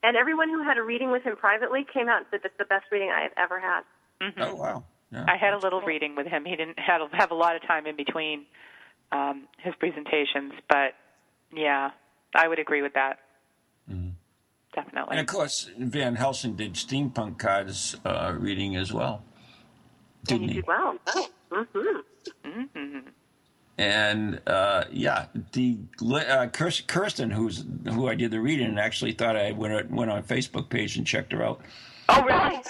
And everyone who had a reading with him privately came out and said that's the best reading I have ever had. hmm Oh wow. Yeah. I had a little reading with him. He didn't have, have a lot of time in between um, his presentations, but yeah, I would agree with that. mhm Definitely. And of course, Van Helsing did steampunk cards uh, reading as well, didn't and he? he did well. Mm-hmm. hmm And uh, yeah, the uh, Kirsten, who's who I did the reading, actually thought I went went on Facebook page and checked her out. Oh, really?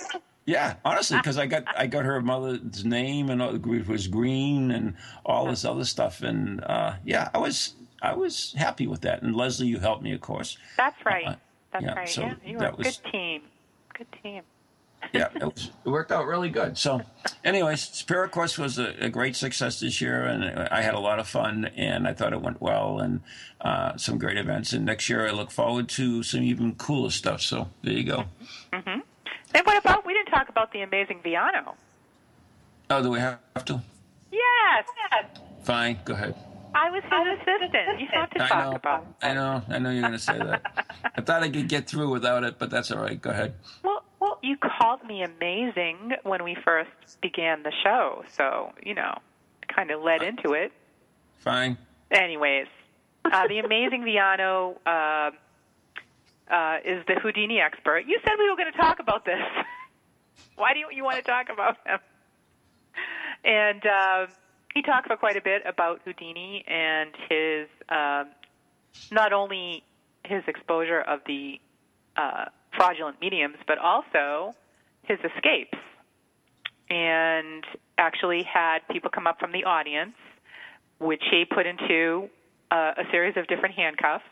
Yeah, honestly, because I got I got her mother's name and all- it was green and all this other stuff, and uh, yeah, I was I was happy with that. And Leslie, you helped me, of course. That's right. Uh, That's yeah, right. so yeah, you were a was- good team. Good team. Yeah, it, was, it worked out really good. So, anyways, Spirit Quest was a, a great success this year, and I had a lot of fun, and I thought it went well, and uh, some great events. And next year, I look forward to some even cooler stuff. So, there you go. Mm-hmm. And what about, we didn't talk about the amazing Viano. Oh, do we have to? Yes. Fine, go ahead. I was his assistant. You have to I talk know, about I know, I know you're going to say that. I thought I could get through without it, but that's all right. Go ahead. Well, well, you called me amazing when we first began the show, so you know, kind of led into it. Fine. Anyways, uh, the amazing Viano uh, uh, is the Houdini expert. You said we were going to talk about this. Why do you, you want to talk about him? And uh, he talked for quite a bit about Houdini and his um, not only his exposure of the uh, fraudulent mediums, but also his escapes. And actually had people come up from the audience, which he put into uh, a series of different handcuffs,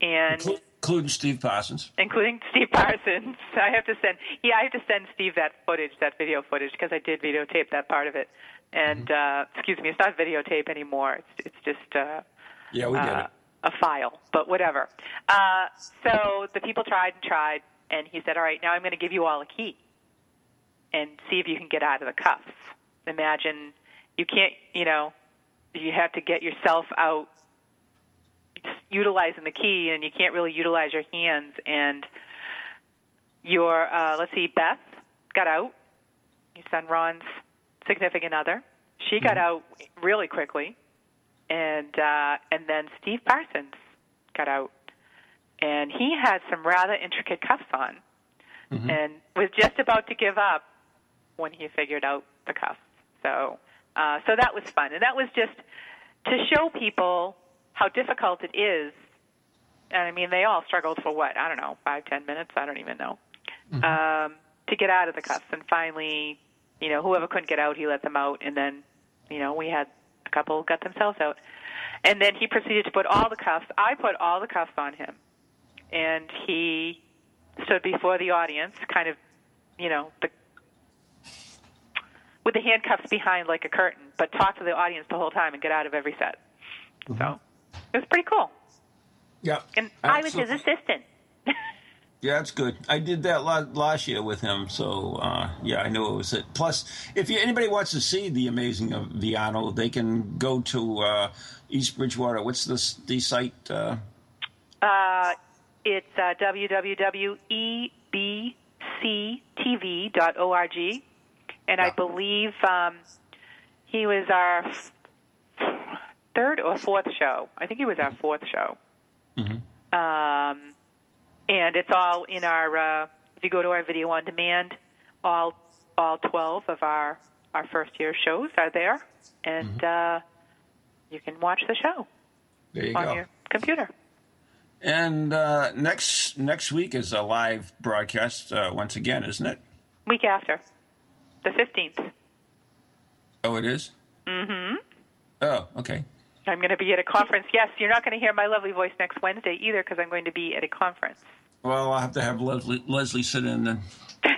and Inclu- Including Steve Parsons. including Steve Parsons. I have to send, yeah, I have to send Steve that footage, that video footage, because I did videotape that part of it. And uh, excuse me, it's not videotape anymore. It's it's just uh, Yeah, we get uh, it. a file, but whatever. Uh, so the people tried and tried, and he said, "All right, now I'm going to give you all a key, and see if you can get out of the cuffs." Imagine you can't, you know, you have to get yourself out utilizing the key, and you can't really utilize your hands. And your, uh, let's see, Beth got out. Your son Ron's significant other. She got out really quickly and uh, and then Steve Parsons got out, and he had some rather intricate cuffs on, mm-hmm. and was just about to give up when he figured out the cuffs. So uh, so that was fun, and that was just to show people how difficult it is. And I mean, they all struggled for what I don't know, five ten minutes. I don't even know. Mm-hmm. Um, to get out of the cuffs, and finally, you know, whoever couldn't get out, he let them out, and then, you know, we had a couple got themselves out, and then he proceeded to put all the cuffs. I put all the cuffs on him, and he stood before the audience, kind of, you know, the with the handcuffs behind like a curtain, but talk to the audience the whole time and get out of every set. Mm-hmm. So it was pretty cool. Yeah, and absolutely. I was his assistant. Yeah, that's good. I did that last year with him, so uh, yeah, I know it was it. Plus, if you, anybody wants to see the amazing of Viano, they can go to uh, East Bridgewater. What's the the site? Uh? uh it's uh, www.ebctv.org, and I believe um, he was our third or fourth show. I think he was our fourth show. Mm-hmm. Um, and it's all in our. Uh, if you go to our video on demand, all all twelve of our our first year shows are there, and mm-hmm. uh, you can watch the show you on go. your computer. And uh, next next week is a live broadcast uh, once again, isn't it? Week after, the fifteenth. Oh, it is. Mm-hmm. Oh, okay. I'm going to be at a conference. Yes, you're not going to hear my lovely voice next Wednesday either because I'm going to be at a conference. Well, I'll have to have Leslie, Leslie sit in then.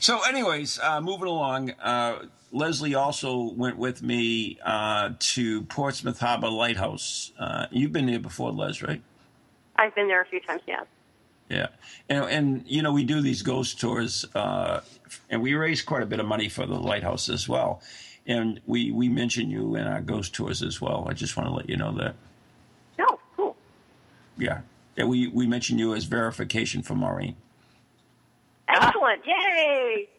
so, anyways, uh, moving along, uh, Leslie also went with me uh, to Portsmouth Harbor Lighthouse. Uh, you've been there before, Les, right? I've been there a few times, yeah. Yeah, and, and you know we do these ghost tours, uh, and we raise quite a bit of money for the lighthouse as well and we we mention you in our ghost tours as well. I just want to let you know that. Oh, cool. Yeah, yeah. We we mention you as verification for Maureen. Excellent! Yay!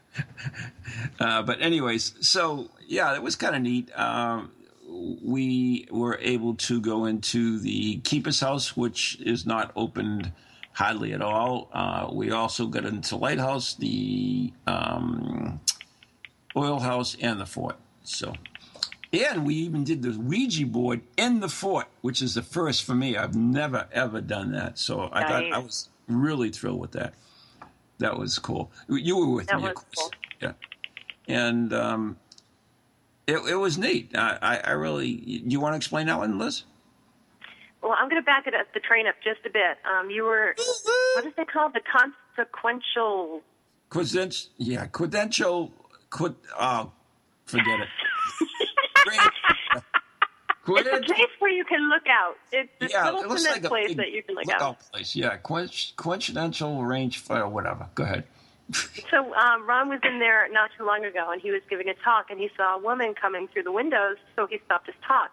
uh, but anyways, so yeah, it was kind of neat. Um, we were able to go into the keeper's house, which is not opened hardly at all. Uh, we also got into Lighthouse, the um, oil house and the fort. So, and we even did the Ouija board in the fort, which is the first for me. I've never ever done that, so I thought I was really thrilled with that. That was cool. You were with that me, of course. Cool. Yeah, and um, it, it was neat. I, I really. Do you want to explain that one, Liz? Well, I'm going to back it up, the train up just a bit. Um, you were, what is it called? The consequential. Quident, yeah, credential could oh, forget it. it's a place where you can look out. It's a yeah, little it looks cement like place that you can look out. place. Yeah, coincidental range fire, whatever. Go ahead. so um, Ron was in there not too long ago, and he was giving a talk, and he saw a woman coming through the windows, so he stopped his talk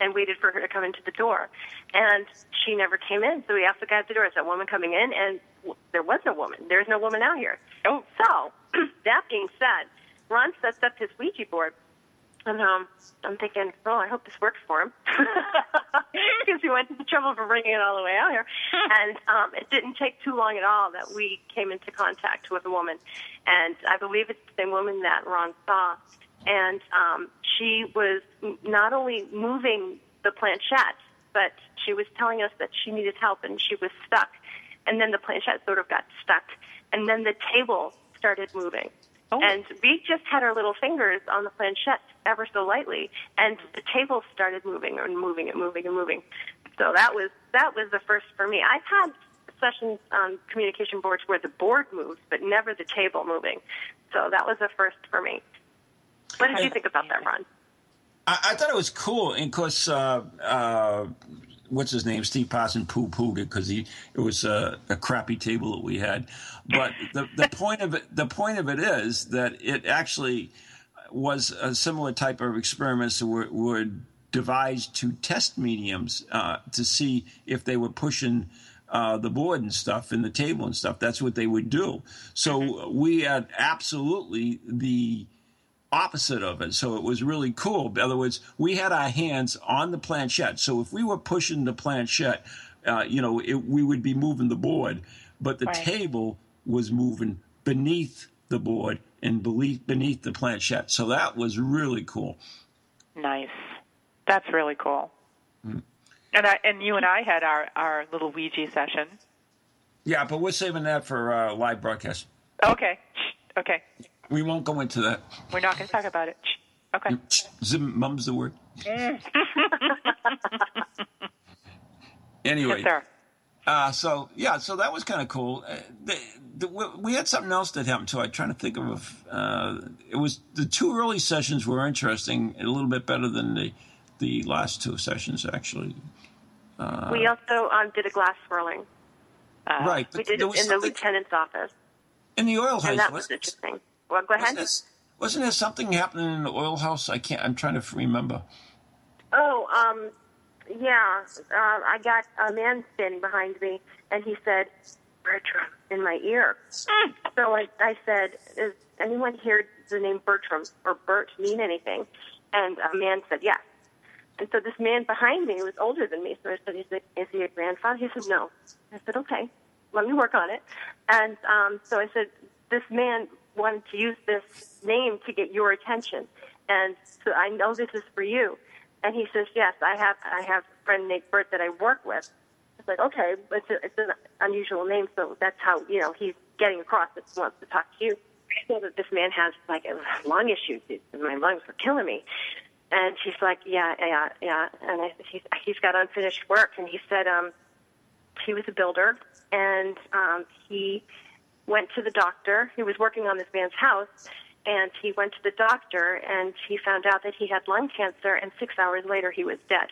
and waited for her to come into the door. And she never came in, so he asked the guy at the door, "Is that woman coming in?" And there was no woman. There's no woman out here. Oh, so that being said, Ron sets up his Ouija board. And um, I'm thinking, oh, I hope this works for him. Because he went to the trouble of bringing it all the way out here. And um, it didn't take too long at all that we came into contact with a woman. And I believe it's the same woman that Ron saw. And um, she was not only moving the planchette, but she was telling us that she needed help and she was stuck. And then the planchette sort of got stuck. And then the table started moving. Oh. And we just had our little fingers on the planchette ever so lightly, and the table started moving and moving and moving and moving. So that was that was the first for me. I've had sessions on communication boards where the board moves, but never the table moving. So that was the first for me. What did you think about that, Ron? I, I thought it was cool, and of course, uh, uh, what's his name? Steve Parson poo pooed it because he it was a, a, crappy table that we had. But the the point of it the point of it is that it actually was a similar type of experiments that were, were devised to test mediums uh, to see if they were pushing. Uh, the board and stuff and the table and stuff. That's what they would do. So mm-hmm. we had absolutely the opposite of it. So it was really cool. In other words, we had our hands on the planchette. So if we were pushing the planchette, uh, you know, it, we would be moving the board, but the Right. table was moving beneath the board and beneath, beneath the planchette. So that was really cool. Nice. That's really cool. Hmm. And I and you and I had our our little Ouija session. Yeah, but we're saving that for uh, live broadcast. Okay. Okay. We won't go into that. We're not going to talk about it. Okay. Zim, mum's the word. anyway, Yes, sir. Uh, so yeah, so that was kind of cool. Uh, the, the, we- we had something else that happened too. I'm trying to think of. Uh, it was the two early sessions were interesting, a little bit better than the the last two sessions actually. Uh, we also um, did a glass swirling. Uh, right, We did it in the lieutenant's office, in the oil house. and that was interesting. Well, go ahead. wasn't, this, wasn't there something happening in the oil house? I can't. I'm trying to remember. Oh, um, yeah. Uh, I got a man standing behind me, and he said, Bertram, in my ear. So I, I said, Is anyone here the name Bertram or Bert mean anything? And a man said, Yes. And so this man behind me was older than me, so I said, Is, it, is he a grandfather? He said, No. I said, Okay, let me work on it. And um, so I said, This man wanted to use this name to get your attention. And so I know this is for you. And he says, "Yes, I have. I have a friend named Bert that I work with." It's like, okay, it's, a, it's an unusual name, so that's how you know he's getting across that he wants to talk to you. So that this man has like a lung issues. My lungs were killing me. And she's like, yeah, yeah, yeah. And I, he's he's got unfinished work, and he said, um, he was a builder, and um, he went to the doctor. He was working on this man's house, and he went to the doctor, and he found out that he had lung cancer, and six hours later he was dead.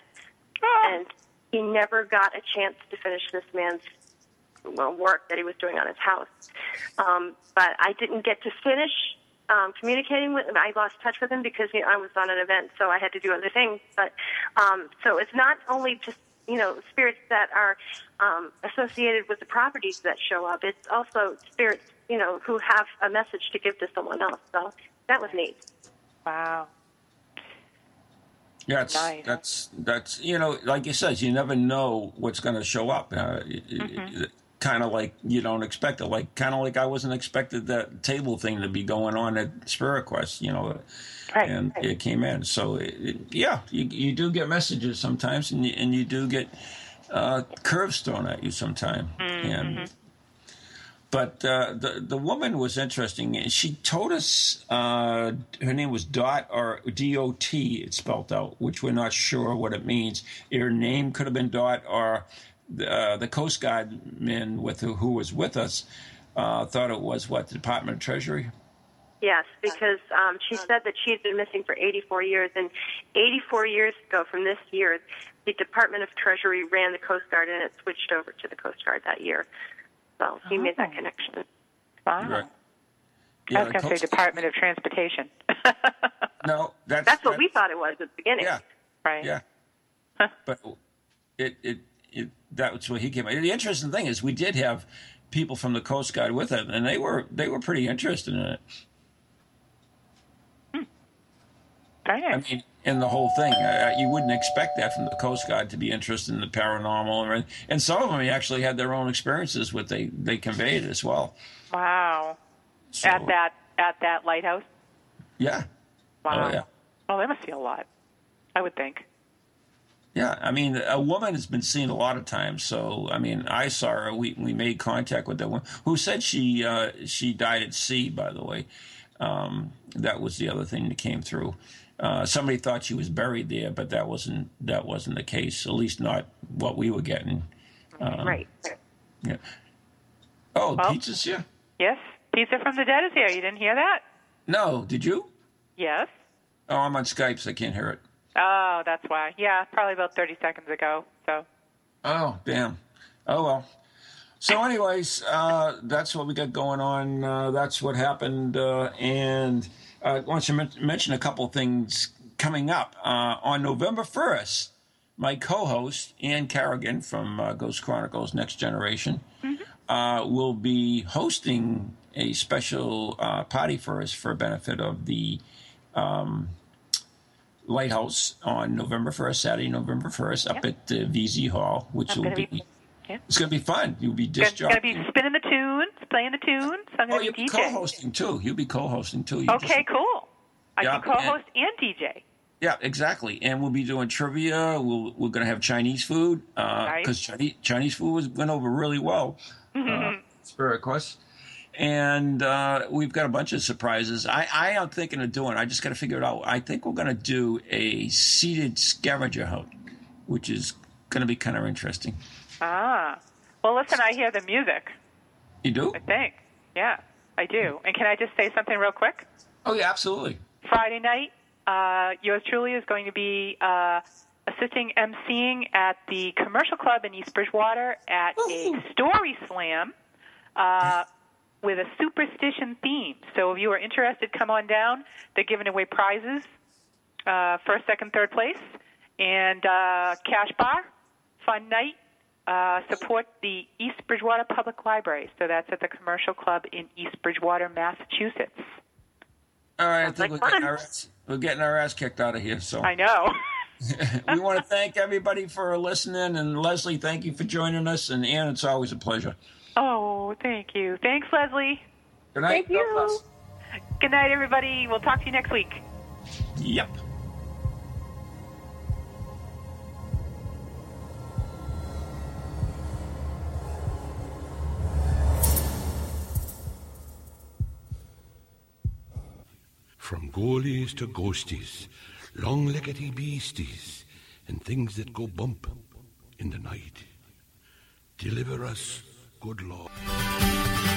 And he never got a chance to finish this man's well, work that he was doing on his house. Um, but I didn't get to finish um, communicating with him. I lost touch with him because you know, I was on an event, so I had to do other things. But um, so it's not only just you know spirits that are um, associated with the properties that show up. It's also spirits you know who have a message to give to someone else. So that was neat. Wow. Yeah, it's, Nice. that's that's you know, like you said, you never know what's going to show up. Uh, Mm-hmm. Kind of like you don't expect it. Like kind of like I wasn't expected that table thing to be going on at Spirit Quest, you know, Right. and it came in. So it, it- yeah, you you do get messages sometimes, and you, and you do get uh, curves thrown at you sometime, and. But uh, the the woman was interesting. And she told us uh, her name was Dot or D O T. It's spelled out, which we're not sure what it means. Her name could have been Dot, or uh, the Coast Guard man with who, who was with us uh, thought it was what the Department of Treasury. Yes, because um, she said that she had been missing for 84 years, and 84 years ago from this year, the Department of Treasury ran the Coast Guard, and it switched over to the Coast Guard that year. So he made that connection. Wow. Right. I was going to say Department of Transportation. No, that's That's what that- we thought it was at the beginning. Yeah, right. yeah. But it it it that's what he came. The interesting thing is, we did have people from the Coast Guard with it, and they were they were pretty interested in it. Very I mean, in the whole thing, uh, you wouldn't expect that from the Coast Guard to be interested in the paranormal, and and some of them actually had their own experiences, with they they conveyed as well. Wow. So, At that at that lighthouse. yeah, Wow. oh yeah, Oh, they must see a lot. I would think. Yeah. I mean, a woman has been seen a lot of times. So, I mean, I saw her. We we made contact with that woman who said she uh, she died at sea. By the way, um, that was the other thing that came through. Uh, somebody thought she was buried there, but that wasn't that wasn't the case. At least not what we were getting. Um, Right. Yeah. Oh, Well- pizza's here? Yes. Pizza from the Dead is here. You didn't hear that? No, did you? Yes. Oh, I'm on Skype, so I can't hear it. Oh, that's why. Yeah, probably about 30 seconds ago. So, Oh, damn. Oh, well. So, anyways, uh, that's what we got going on. Uh, that's what happened. Uh, and uh, I want to men- mention a couple things coming up. Uh, on November 1st, my co host, Ann Carrigan from uh, Ghost Chronicles Next Generation, uh, will be hosting a special uh, party for us for benefit of the um, Lighthouse on November 1st, Saturday, November 1st, up Yep. at the VZ Hall, which will be, be- yeah. it's going to be fun. You'll be Gonna, gonna be spinning the tunes, playing the tunes. I'm Oh, gonna you'll be be co-hosting too. You'll be co-hosting too. You Okay, just- cool. I Yeah, can co-host and, DJ. Yeah, exactly. And we'll be doing trivia. We'll, we're going to have Chinese food Nice. because Chinese, Chinese food was, went over really well. Uh, Spirit Quest. And uh, we've got a bunch of surprises. I, I am thinking of doing. I just got to figure it out. I think we're going to do a seated scavenger hunt, which is going to be kind of interesting. Ah. Well, listen, I hear the music. You do? I think. Yeah, I do. And can I just say something real quick? Oh yeah, absolutely. Friday night, uh, yours truly is going to be uh, assisting emceeing at the Commercial Club in East Bridgewater at a story slam uh, with a superstition theme. So if you are interested, come on down. They're giving away prizes, uh, first, second, third place, and uh, cash bar, fun night. Uh, support the East Bridgewater Public Library. So that's at the Commercial Club in East Bridgewater, Massachusetts. All right, I think like we're, getting our ass, we're getting our ass kicked out of here. So I know. we want to thank everybody for listening. And Leslie, thank you for joining us. And Ann, it's always a pleasure. Oh, thank you. Thanks, Leslie. Good night. Thank you. Good night, everybody. We'll talk to you next week. Yep. From goalies to ghosties, long leggedy beasties, and things that go bump in the night. Deliver us, good Lord.